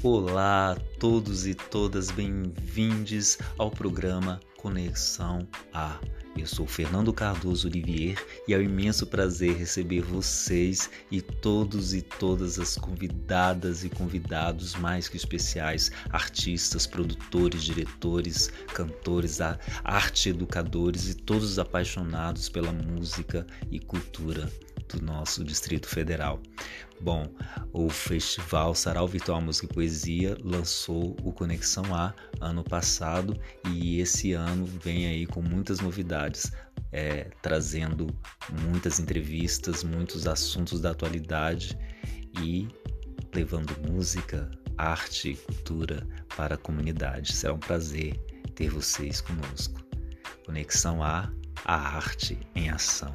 Olá, todos e todas bem-vindos ao programa Conexão A. Eu sou Fernando Cardoso Olivier e é um imenso prazer receber vocês e todos e todas as convidadas e convidados mais que especiais, artistas, produtores, diretores, cantores, arte educadores e todos os apaixonados pela música e cultura do nosso Distrito Federal. Bom, o Festival Sarau Virtual Música e Poesia lançou o Conexão A ano passado e esse ano vem aí com muitas novidades, é, trazendo muitas entrevistas, muitos assuntos da atualidade e levando música, arte e cultura para a comunidade. Será um prazer ter vocês conosco. Conexão A, a arte em ação.